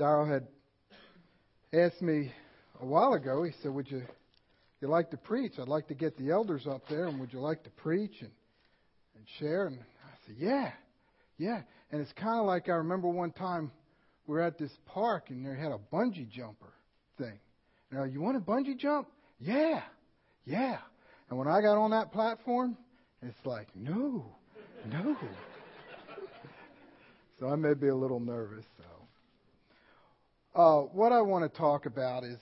Darrell had asked me a while ago. He said, "Would you you like to preach? I'd like to get the elders up there, and would you like to preach and and share?" And I said, "Yeah, yeah." And it's kind of like I remember one time we were at this park and they had a bungee jumper thing. Now, you want a bungee jump? Yeah, yeah. And when I got on that platform, it's like, no, no. so I may be a little nervous. So, uh, what I want to talk about is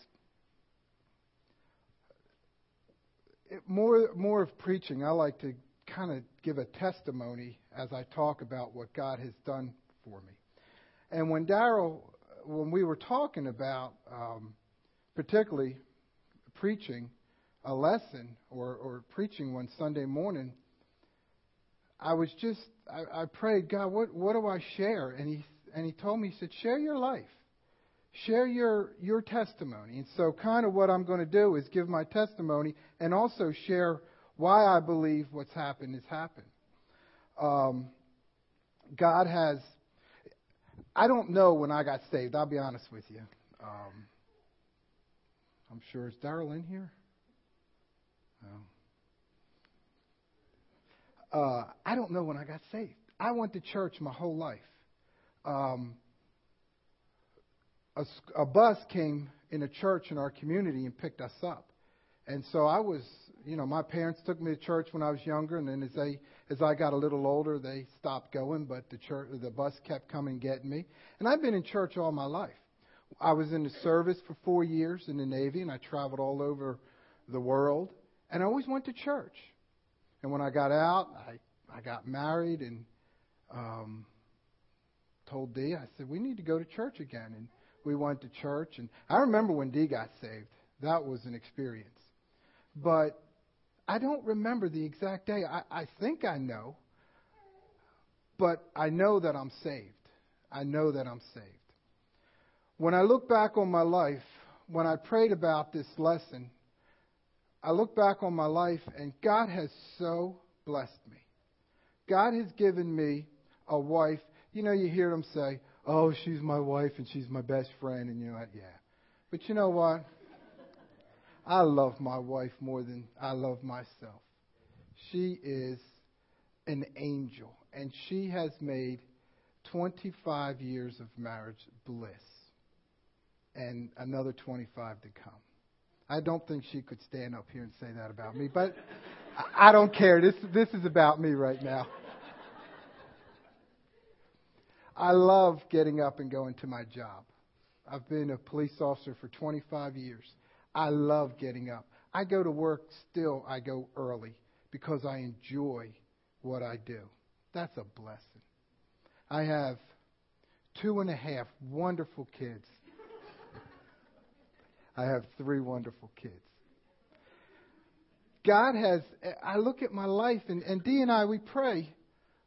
more more of preaching. I like to kind of give a testimony as I talk about what God has done for me. And when Darrell, when we were talking about, um, particularly preaching a lesson or, or preaching one Sunday morning, I was just I, I prayed, God, what what do I share? And he and he told me, he said, share your life, share your your testimony. And so, kind of what I'm going to do is give my testimony and also share why I believe what's happened has happened. Um, God has. I don't know when I got saved. I'll be honest with you. Um, I'm sure is Darrell in here. No. Uh, I don't know when I got saved. I went to church my whole life. Um, a, a bus came in a church in our community and picked us up. And so I was, you know, my parents took me to church when I was younger, and then as they, as I got a little older, they stopped going, but the church, the bus kept coming getting me. And I've been in church all my life. I was in the service for four years in the Navy, and I traveled all over the world, and I always went to church. And when I got out, I I got married and um, told Dee, I said we need to go to church again, and we went to church. And I remember when Dee got saved; that was an experience. But I don't remember the exact day. I, I think I know, but I know that I'm saved. I know that I'm saved. When I look back on my life, when I prayed about this lesson, I look back on my life and God has so blessed me. God has given me a wife. You know, you hear them say, Oh, she's my wife and she's my best friend. And you're like, Yeah. But you know what? I love my wife more than I love myself. She is an angel, and she has made 25 years of marriage bliss and another 25 to come. I don't think she could stand up here and say that about me, but I don't care. This, this is about me right now. I love getting up and going to my job. I've been a police officer for 25 years. I love getting up. I go to work still, I go early because I enjoy what I do. That's a blessing. I have two and a half wonderful kids. I have three wonderful kids. God has, I look at my life, and, and Dee and I, we pray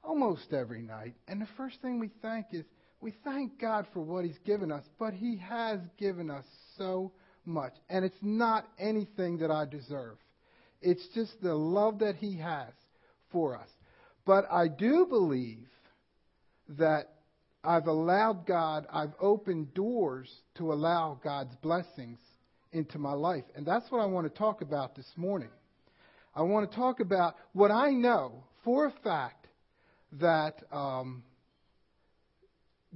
almost every night. And the first thing we thank is, we thank God for what He's given us, but He has given us so much. And it's not anything that I deserve. It's just the love that He has for us. But I do believe that I've allowed God, I've opened doors to allow God's blessings into my life. And that's what I want to talk about this morning. I want to talk about what I know for a fact that um,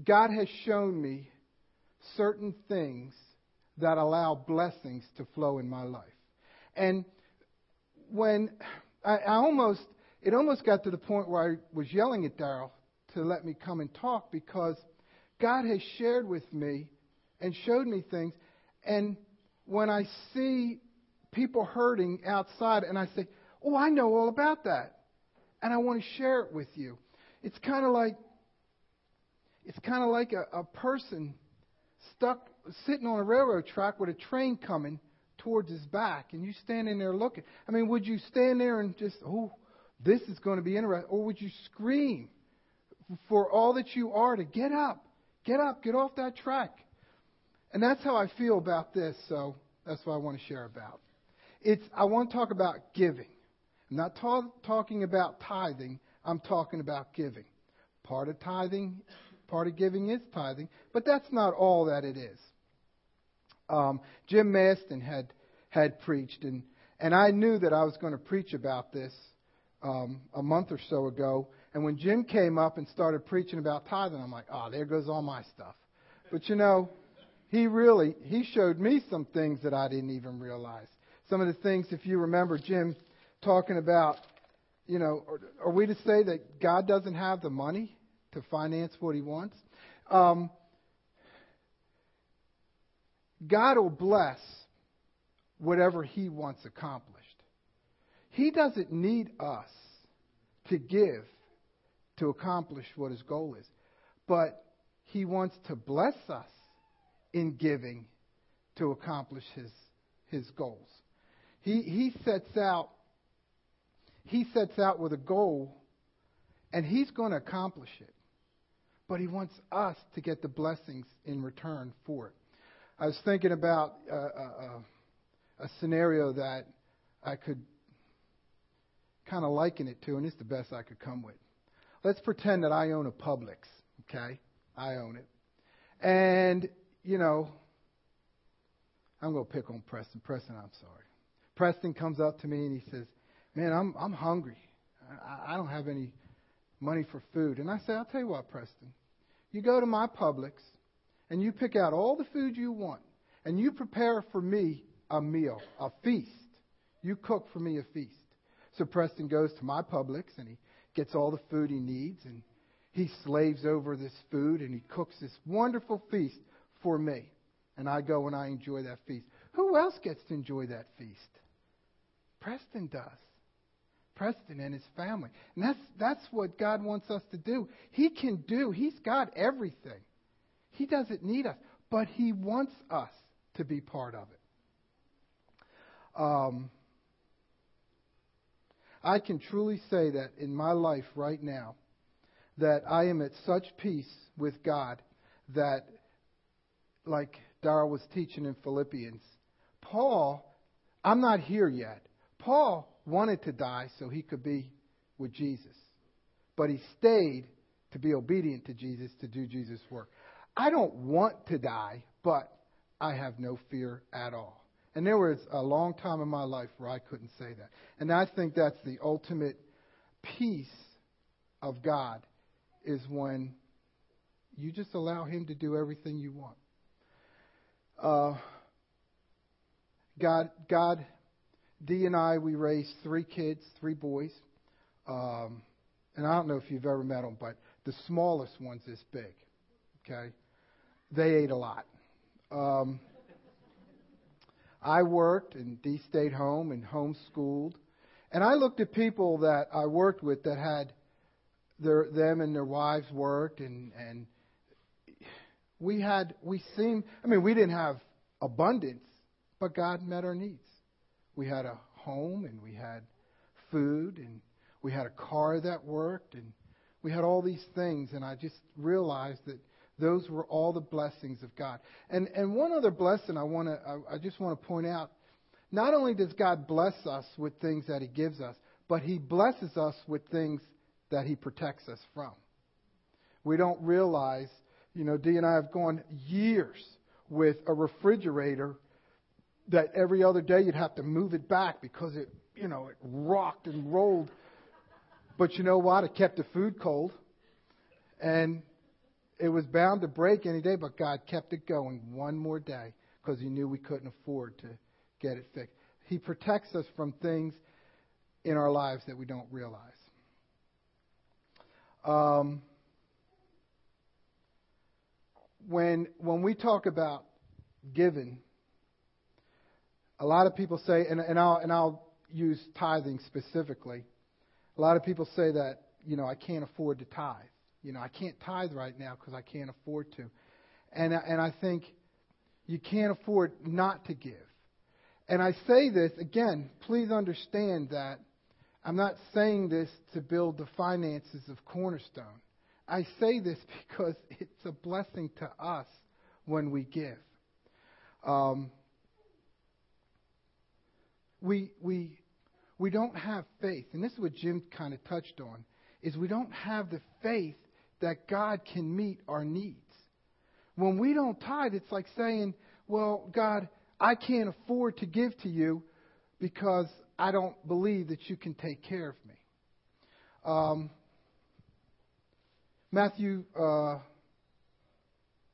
God has shown me certain things that allow blessings to flow in my life. And when I, I almost, it almost got to the point where I was yelling at Darrell to let me come and talk because God has shared with me and showed me things. And when I see people hurting outside and I say, Oh, I know all about that. And I want to share it with you. It's kind of like it's kind of like a, a person stuck sitting on a railroad track with a train coming towards his back, and you standing there looking. I mean, would you stand there and just, oh, this is going to be interesting, or would you scream for all that you are to get up, get up, get off that track? And that's how I feel about this, so that's what I want to share about. It's I want to talk about giving. I'm not ta- talking about tithing, I'm talking about giving. Part of tithing Part of giving is tithing, but that's not all that it is. Um, Jim Maston had had preached, and and I knew that I was going to preach about this um, a month or so ago. And when Jim came up and started preaching about tithing, I'm like, oh, there goes all my stuff. But you know, he really he showed me some things that I didn't even realize. Some of the things, if you remember, Jim talking about, you know, are, are we to say that God doesn't have the money to finance what He wants? Um, God will bless whatever He wants accomplished. He doesn't need us to give to accomplish what His goal is, but He wants to bless us in giving to accomplish His His goals. He He sets out He sets out with a goal, and He's going to accomplish it. But He wants us to get the blessings in return for it. I was thinking about uh, uh, a scenario that I could kind of liken it to, and it's the best I could come with. Let's pretend that I own a Publix, okay? I own it. And, you know, I'm going to pick on Preston. Preston, I'm sorry. Preston comes up to me and he says, Man, I'm, I'm hungry. I, I don't have any money for food. And I say, I'll tell you what, Preston. You go to my Publix and you pick out all the food you want and you prepare for me a meal, a feast. You cook for me a feast. So Preston goes to my Publix and he gets all the food he needs and he slaves over this food and he cooks this wonderful feast for me. And I go and I enjoy that feast. Who else gets to enjoy that feast? Preston does. Preston and his family. And that's, that's what God wants us to do. He can do, He's got everything. He doesn't need us, but He wants us to be part of it. Um, I can truly say that in my life right now, that I am at such peace with God that, like Darrell was teaching in Philippians, Paul, I'm not here yet. Paul wanted to die so he could be with Jesus, but he stayed to be obedient to Jesus to do Jesus' work. I don't want to die, but I have no fear at all. And there was a long time in my life where I couldn't say that. And I think that's the ultimate peace of God is when you just allow Him to do everything you want. Uh, God, God, Dee and I, we raised three kids, three boys. Um, and I don't know if you've ever met them, but the smallest one's this big. Okay? They ate a lot. Um, I worked and Dee stayed home and homeschooled. And I looked at people that I worked with that had their them and their wives worked and and we had we seemed I mean we didn't have abundance, but God met our needs. We had a home and we had food and we had a car that worked and we had all these things and I just realized that those were all the blessings of God. And and one other blessing I want to I, I just want to point out. Not only does God bless us with things that He gives us, but He blesses us with things that He protects us from. We don't realize, you know, Dee and I have gone years with a refrigerator that every other day you'd have to move it back because it, you know, it rocked and rolled. But you know what? It kept the food cold. And it was bound to break any day, but God kept it going one more day because He knew we couldn't afford to get it fixed. He protects us from things in our lives that we don't realize. Um, when when we talk about giving, a lot of people say, and, and I'll and I'll use tithing specifically. A lot of people say that you know I can't afford to tithe. You know, I can't tithe right now because I can't afford to. And, and I think you can't afford not to give. And I say this, again, please understand that I'm not saying this to build the finances of Cornerstone. I say this because it's a blessing to us when we give. Um, we, we, we don't have faith, and this is what Jim kind of touched on, is we don't have the faith that God can meet our needs. When we don't tithe, it's like saying, Well, God, I can't afford to give to you because I don't believe that you can take care of me. Um, Matthew, uh,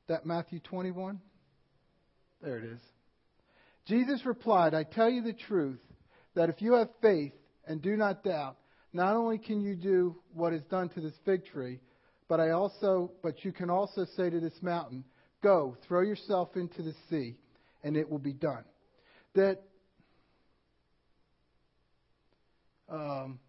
that Matthew 21? There it is. Jesus replied, I tell you the truth, that if you have faith and do not doubt, not only can you do what is done to this fig tree, but I also but you can also say to this mountain, Go, throw yourself into the sea, and it will be done. That um,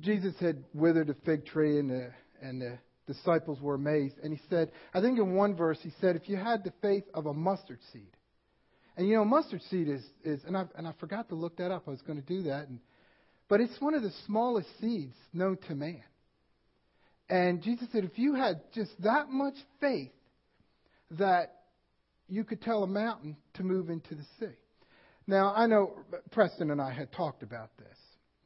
Jesus had withered a fig tree, and the, and the disciples were amazed. And he said, I think in one verse, he said, if you had the faith of a mustard seed. And you know, mustard seed is, is and, I, and I forgot to look that up. I was going to do that. And, but it's one of the smallest seeds known to man. And Jesus said, if you had just that much faith that you could tell a mountain to move into the sea. Now, I know Preston and I had talked about this,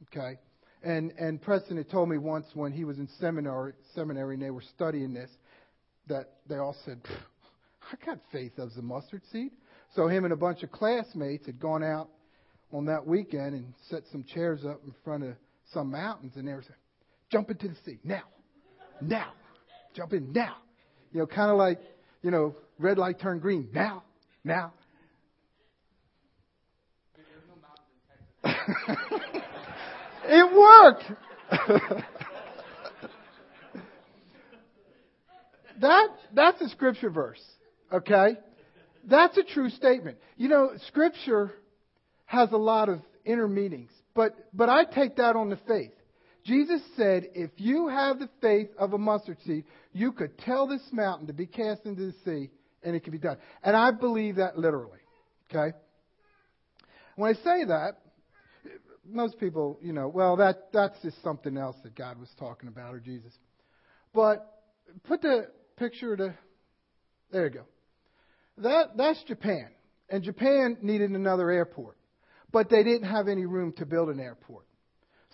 okay? And, and Preston had told me once when he was in seminary, seminary and they were studying this, that they all said, I got faith as a mustard seed. So him and a bunch of classmates had gone out on that weekend and set some chairs up in front of some mountains, and they were saying, jump into the sea, now, now, jump in now. You know, kind of like, you know, red light turn green, now, now. it worked. that that's a scripture verse, okay? That's a true statement. You know, scripture has a lot of inner meanings, but but I take that on the faith. Jesus said, if you have the faith of a mustard seed, you could tell this mountain to be cast into the sea and it could be done. And I believe that literally. Okay? When I say that, most people, you know, well, that, that's just something else that God was talking about or Jesus. But put the picture to, there you go. That, that's Japan. And Japan needed another airport. But they didn't have any room to build an airport.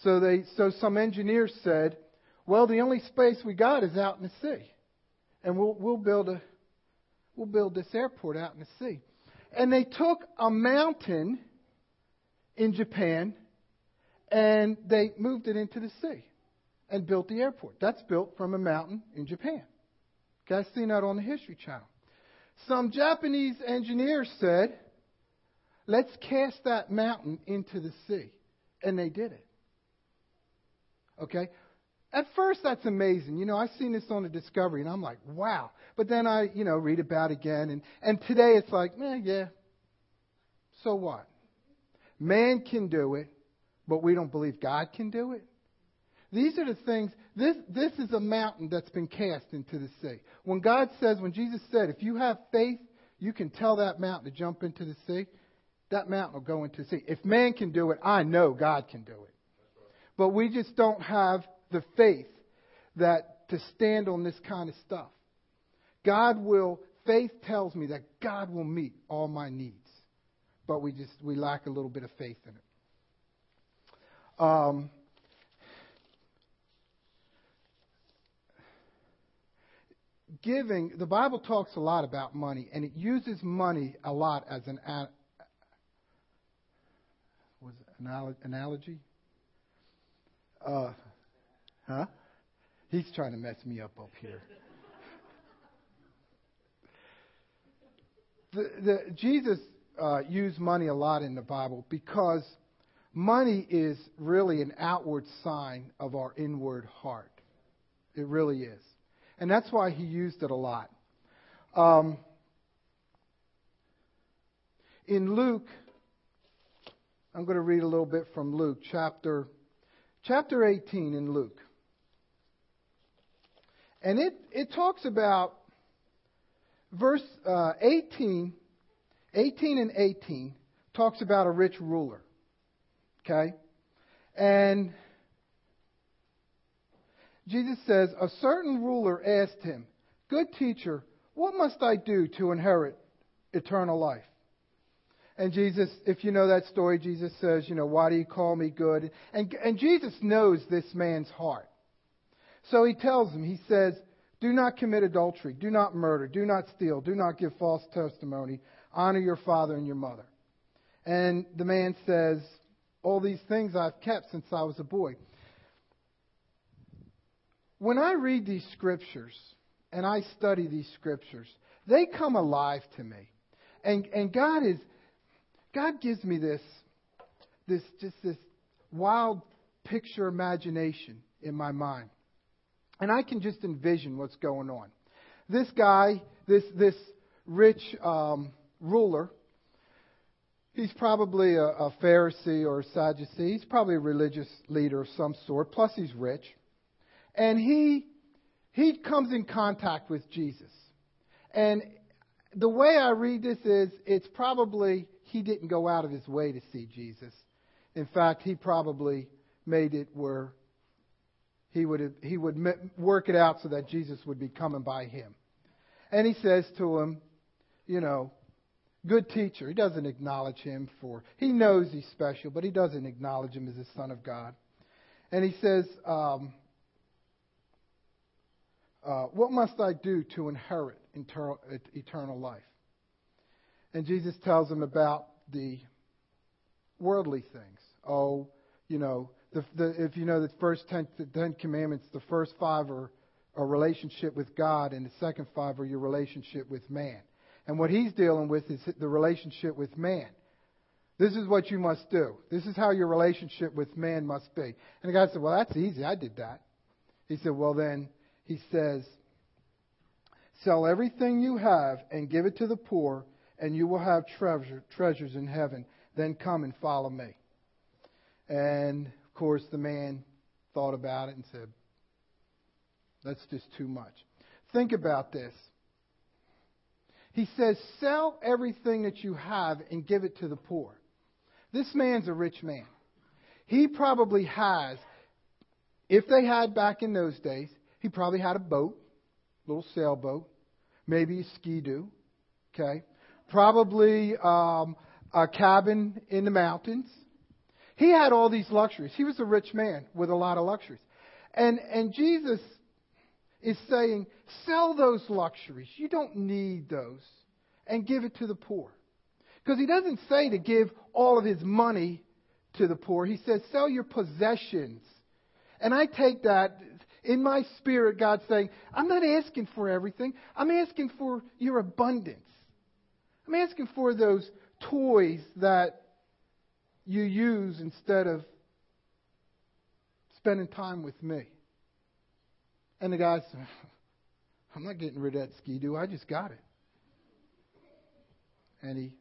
So they, so some engineers said, well, the only space we got is out in the sea. And we'll, we'll build a, we'll build this airport out in the sea. And they took a mountain in Japan and they moved it into the sea and built the airport. That's built from a mountain in Japan. Guys seen that on the History Channel. Some Japanese engineers said, let's cast that mountain into the sea. And they did it. Okay? At first, that's amazing. You know, I've seen this on the Discovery, and I'm like, wow. But then I, you know, read about it again, and, and today it's like, eh, yeah. So what? Man can do it, but we don't believe God can do it. These are the things, this, this is a mountain that's been cast into the sea. When God says, when Jesus said, if you have faith, you can tell that mountain to jump into the sea, that mountain will go into the sea. If man can do it, I know God can do it. But we just don't have the faith that to stand on this kind of stuff. God will, faith tells me that God will meet all my needs. But we just, we lack a little bit of faith in it. Um, giving, the Bible talks a lot about money, and it uses money a lot as an was analogy. Uh, huh? He's trying to mess me up up here. the, the, Jesus uh, used money a lot in the Bible because money is really an outward sign of our inward heart. It really is. And that's why he used it a lot. Um, in Luke, I'm going to read a little bit from Luke, chapter chapter 18 in Luke. And it, it talks about verse uh, 18, 18 and 18 talks about a rich ruler. Okay? And Jesus says, A certain ruler asked him, Good teacher, what must I do to inherit eternal life? And Jesus, if you know that story, Jesus says, you know, why do you call me good? And, and Jesus knows this man's heart. So he tells him, he says, Do not commit adultery, do not murder, do not steal, do not give false testimony, honor your father and your mother. And the man says, All these things I've kept since I was a boy. When I read these scriptures and I study these scriptures, they come alive to me. And, and God is, God gives me this, this, just this wild picture imagination in my mind. And I can just envision what's going on. This guy, this, this rich um, ruler, he's probably a, a Pharisee or a Sadducee. He's probably a religious leader of some sort, plus he's rich. And he, he comes in contact with Jesus. And the way I read this is it's probably he didn't go out of his way to see Jesus. In fact, he probably made it where he would, he would work it out so that Jesus would be coming by him. And he says to him, you know, good teacher. He doesn't acknowledge him for, he knows he's special, but he doesn't acknowledge him as the Son of God. And he says, um, uh, What must I do to inherit eternal, eternal life? And Jesus tells him about the worldly things. Oh, you know, the, the, if you know the first ten, the ten commandments, the first five are a relationship with God, and the second five are your relationship with man. And what he's dealing with is the relationship with man. This is what you must do. This is how your relationship with man must be. And the guy said, Well, that's easy. I did that. He said, Well, then, he says, Sell everything you have and give it to the poor, and you will have treasure, treasures in heaven. Then come and follow me. And of course, the man thought about it and said, That's just too much. Think about this. He says, Sell everything that you have and give it to the poor. This man's a rich man. He probably has, if they had back in those days, he probably had a boat, little sailboat, maybe a ski doo, okay? Probably um, a cabin in the mountains he had all these luxuries. He was a rich man with a lot of luxuries. And, and Jesus is saying, sell those luxuries. You don't need those. And give it to the poor. Because he doesn't say to give all of his money to the poor. He says, sell your possessions. And I take that in my spirit, God saying, I'm not asking for everything. I'm asking for your abundance. I'm asking for those toys that you use instead of spending time with me. And the guy said, I'm not getting rid of that ski doo. I just got it. And he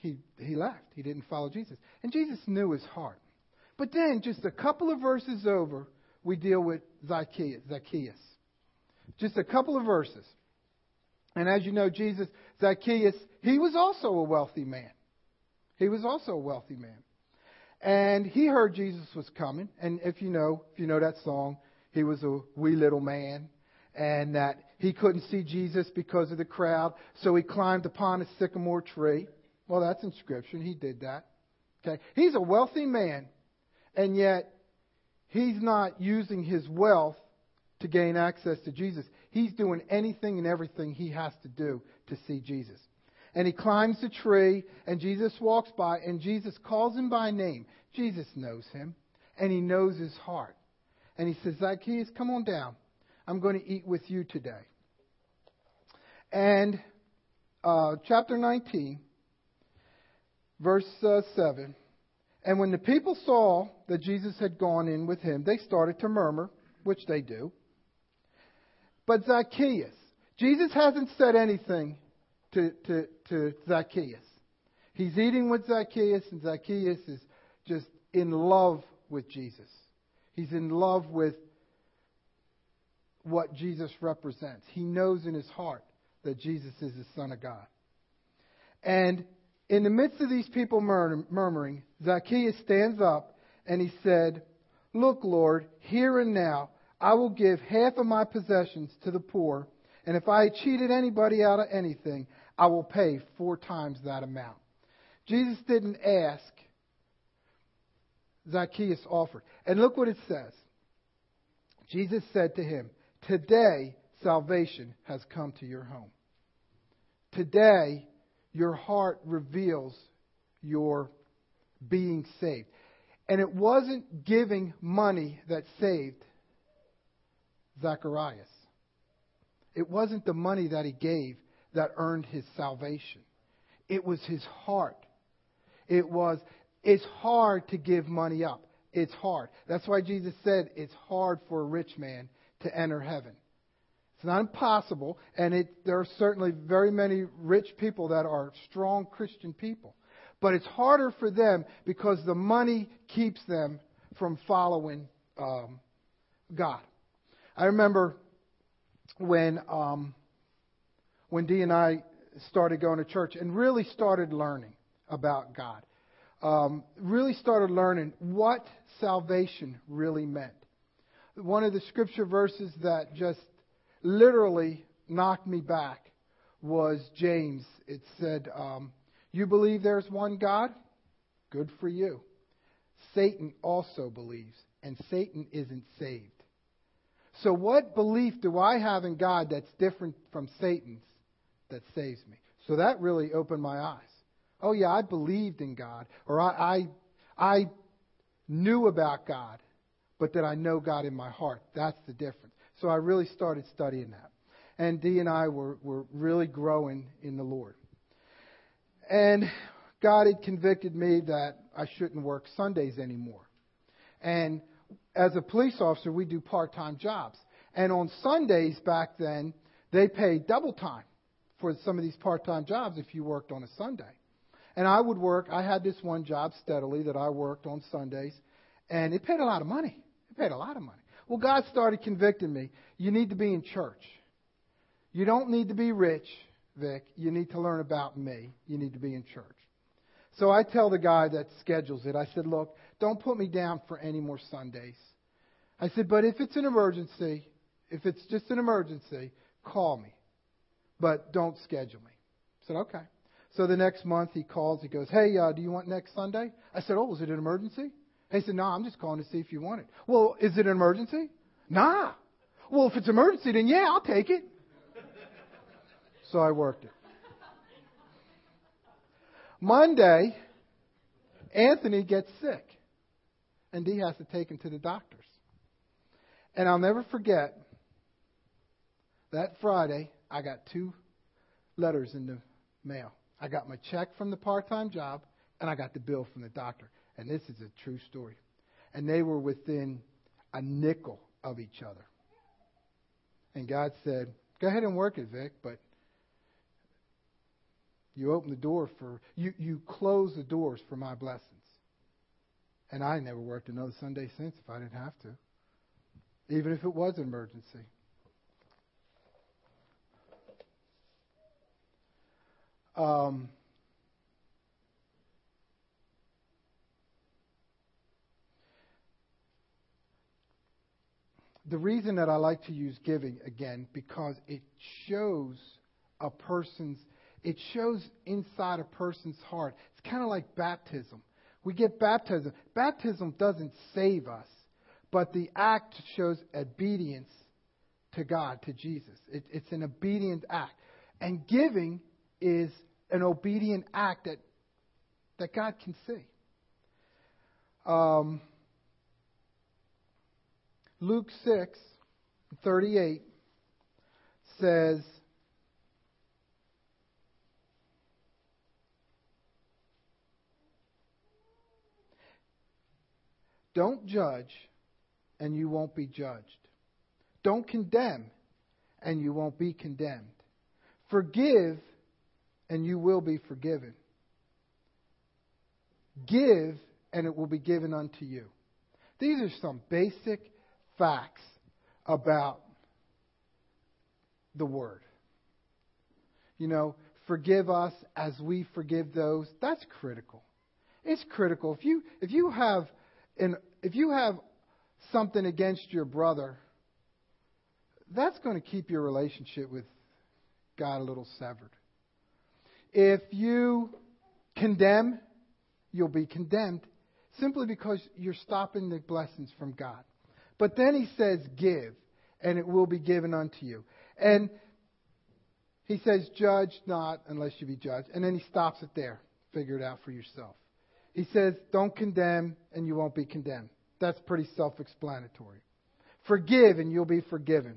he he left. He didn't follow Jesus. And Jesus knew his heart. But then just a couple of verses over, we deal with Zacchaeus. Zacchaeus. Just a couple of verses. And as you know, Jesus, Zacchaeus, he was also a wealthy man. He was also a wealthy man. And he heard Jesus was coming. And if you know, if you know that song, he was a wee little man. And that he couldn't see Jesus because of the crowd. So he climbed upon a sycamore tree. Well, that's in Scripture. He did that. Okay. He's a wealthy man. And yet, he's not using his wealth to gain access to Jesus. He's doing anything and everything he has to do to see Jesus and he climbs the tree, and Jesus walks by, and Jesus calls him by name. Jesus knows him, and he knows his heart. And he says, Zacchaeus, come on down. I'm going to eat with you today. And uh, chapter 19, verse uh, 7. And when the people saw that Jesus had gone in with him, they started to murmur, which they do. But Zacchaeus, Jesus hasn't said anything to, to, to Zacchaeus. He's eating with Zacchaeus, and Zacchaeus is just in love with Jesus. He's in love with what Jesus represents. He knows in his heart that Jesus is the Son of God. And in the midst of these people murmuring, Zacchaeus stands up and he said, Look, Lord, here and now I will give half of my possessions to the poor, and if I cheated anybody out of anything, I will pay four times that amount. Jesus didn't ask Zacchaeus offered. And look what it says. Jesus said to him, Today salvation has come to your home. Today your heart reveals your being saved. And it wasn't giving money that saved Zacharias. It wasn't the money that he gave that earned his salvation. It was his heart. It was, it's hard to give money up. It's hard. That's why Jesus said it's hard for a rich man to enter heaven. It's not impossible, and it, there are certainly very many rich people that are strong Christian people. But it's harder for them because the money keeps them from following um, God. I remember when um, when Dee and I started going to church and really started learning about God. Um, really started learning what salvation really meant. One of the scripture verses that just literally knocked me back was James. It said, um, You believe there's one God? Good for you. Satan also believes, and Satan isn't saved. So, what belief do I have in God that's different from Satan's that saves me? So, that really opened my eyes. Oh, yeah, I believed in God, or I, I, I knew about God, but that I know God in my heart. That's the difference. So, I really started studying that. And Dee and I were, were really growing in the Lord. And God had convicted me that I shouldn't work Sundays anymore. And as a police officer, we do part time jobs. And on Sundays back then, they paid double time for some of these part time jobs if you worked on a Sunday. And I would work, I had this one job steadily that I worked on Sundays, and it paid a lot of money. It paid a lot of money. Well, God started convicting me. You need to be in church. You don't need to be rich, Vic. You need to learn about me. You need to be in church. So I tell the guy that schedules it, I said, look, don't put me down for any more Sundays. I said, but if it's an emergency, if it's just an emergency, call me. But don't schedule me. I said, okay. So the next month he calls, he goes, hey, uh, do you want next Sunday? I said, oh, is it an emergency? He said, no, I'm just calling to see if you want it. Well, is it an emergency? Nah. Well, if it's emergency, then yeah, I'll take it. so I worked it. Monday, Anthony gets sick and Dee has to take him to the doctors. And I'll never forget that Friday, I got two letters in the mail. I got my check from the part time job, and I got the bill from the doctor. And this is a true story. And they were within a nickel of each other. And God said, Go ahead and work it, Vic, but you open the door for, you, you close the doors for my blessings. And I never worked another Sunday since if I didn't have to, even if it was an emergency. Um, the reason that I like to use giving again because it shows a person's it shows inside a person's heart. It's kind of like baptism. We get baptism. Baptism doesn't save us, but the act shows obedience to God, to Jesus. It, it's an obedient act. And giving is an obedient act that, that God can see. Um, Luke 6, 38 says, Don't judge, and you won't be judged. Don't condemn, and you won't be condemned. Forgive, and you will be forgiven. Give, and it will be given unto you. These are some basic facts about the Word. You know, forgive us as we forgive those. That's critical. It's critical. If you if you have and if you have something against your brother, that's going to keep your relationship with God a little severed. If you condemn, you'll be condemned. simply because you're stopping the blessings from God. But then he says, Give, and it will be given unto you. And he says, Judge not unless you be judged. And then he stops it there. Figure it out for yourself. He says, Don't condemn, and you won't be condemned. That's pretty self explanatory. Forgive, and you'll be forgiven.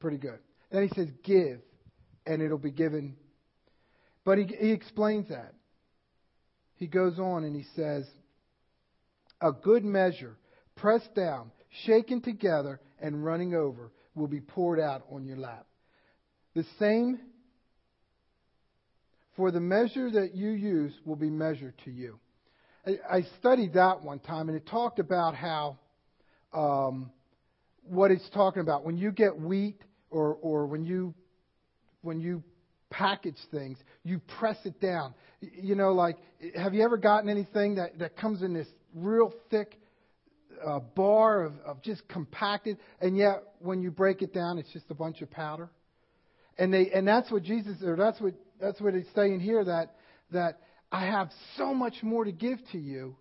Pretty good. Then he says, Give, and it'll be given. But he, he explains that. He goes on and he says, A good measure, pressed down, shaken together, and running over, will be poured out on your lap. The same for the measure that you use will be measured to you. I, I studied that one time, and it talked about how um, what it's talking about when you get wheat or or when you when you package things, you press it down. You know, like have you ever gotten anything that that comes in this real thick uh, bar of, of just compacted, and yet when you break it down, it's just a bunch of powder. And they and that's what Jesus or that's what that's what it's saying here that that I have so much more to give to you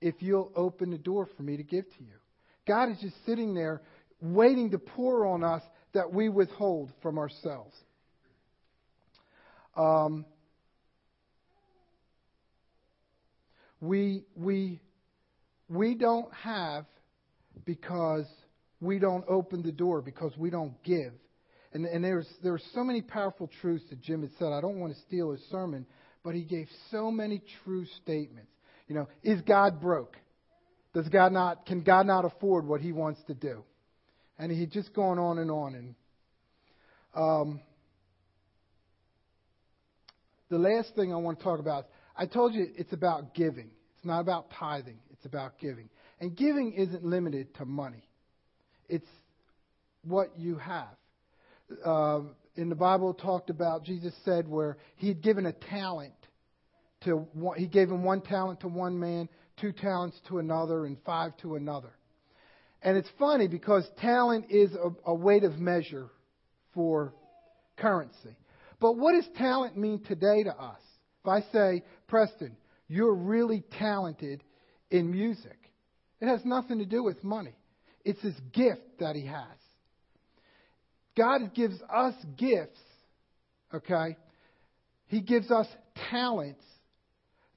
if you'll open the door for me to give to you. God is just sitting there waiting to pour on us that we withhold from ourselves. Um, we we we don't have because we don't open the door because we don't give and, and there's, there were so many powerful truths that Jim had said. I don't want to steal his sermon, but he gave so many true statements. You know, is God broke? Does God not, can God not afford what he wants to do? And he just gone on and on. And um, the last thing I want to talk about, I told you it's about giving. It's not about tithing. It's about giving. And giving isn't limited to money. It's what you have uh, in the Bible talked about, Jesus said, where he had given a talent to one, he gave him one talent to one man, two talents to another, and five to another. And it's funny because talent is a, a weight of measure for currency. But what does talent mean today to us? If I say, Preston, you're really talented in music, it has nothing to do with money. It's this gift that he has. God gives us gifts, okay? He gives us talents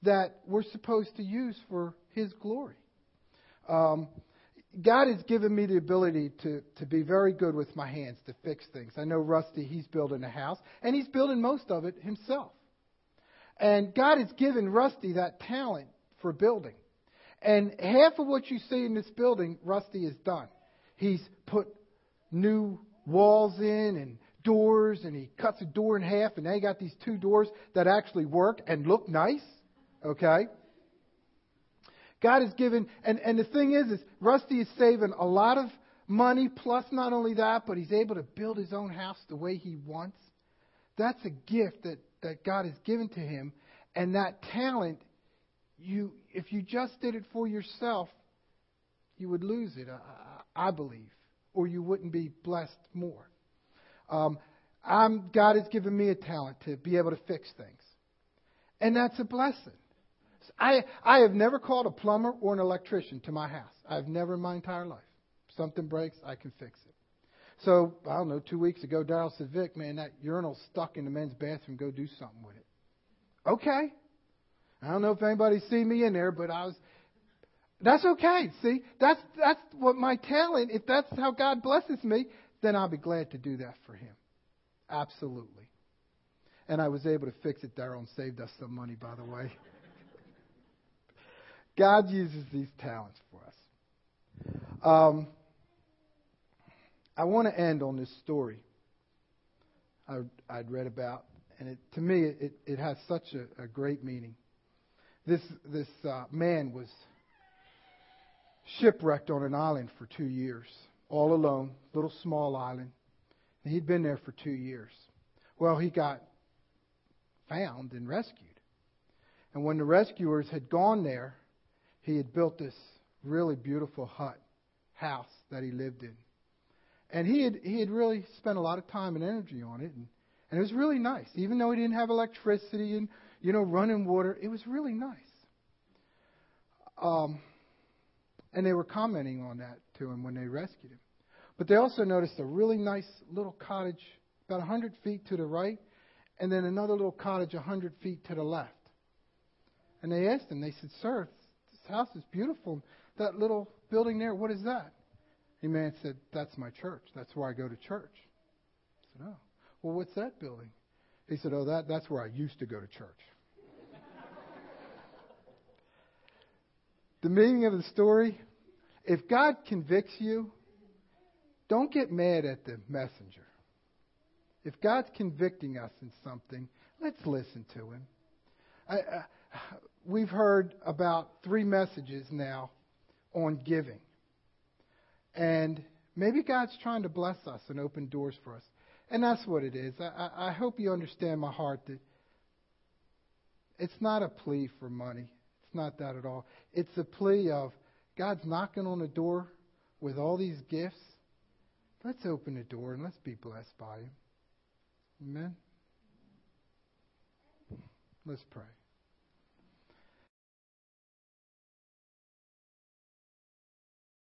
that we're supposed to use for His glory. Um, God has given me the ability to, to be very good with my hands to fix things. I know Rusty, he's building a house, and he's building most of it himself. And God has given Rusty that talent for building. And half of what you see in this building, Rusty has done. He's put new walls in and doors, and he cuts a door in half, and now they got these two doors that actually work and look nice. Okay? God has given, and, and the thing is, is Rusty is saving a lot of money, plus not only that, but he's able to build his own house the way he wants. That's a gift that, that God has given to him. And that talent, you, if you just did it for yourself, you would lose it, I, I believe or you wouldn't be blessed more. Um, I'm, God has given me a talent to be able to fix things. And that's a blessing. I, I have never called a plumber or an electrician to my house. I've never in my entire life. If something breaks, I can fix it. So, I don't know, two weeks ago, Daryl said, Vic, man, that urinal's stuck in the men's bathroom. Go do something with it. Okay. I don't know if anybody's seen me in there, but I was that's okay. See, that's that's what my talent. If that's how God blesses me, then I'll be glad to do that for Him. Absolutely. And I was able to fix it, Daryl, and saved us some money, by the way. God uses these talents for us. Um, I want to end on this story I, would read about, and it, to me, it, it has such a, a great meaning. This this uh, man was shipwrecked on an island for two years, all alone, little small island. And he'd been there for two years. Well, he got found and rescued. And when the rescuers had gone there, he had built this really beautiful hut, house that he lived in. And he had he had really spent a lot of time and energy on it and, and it was really nice. Even though he didn't have electricity and, you know, running water, it was really nice. Um, and they were commenting on that to him when they rescued him. But they also noticed a really nice little cottage about a 100 feet to the right, and then another little cottage a 100 feet to the left. And they asked him, they said, Sir, house is beautiful. That little building there, what is that? The man said, That's my church. That's where I go to church. I said, Oh. Well, what's that building? He said, Oh, that, that's where I used to go to church. the meaning of the story if God convicts you, don't get mad at the messenger. If God's convicting us in something, let's listen to him. I, uh, we've heard about three messages now on giving. And maybe God's trying to bless us and open doors for us. And that's what it is. I, I hope you understand my heart that it's not a plea for money. It's not that at all. It's a plea of God's knocking on the door with all these gifts. Let's open the door and let's be blessed by Him. Amen. Let's pray.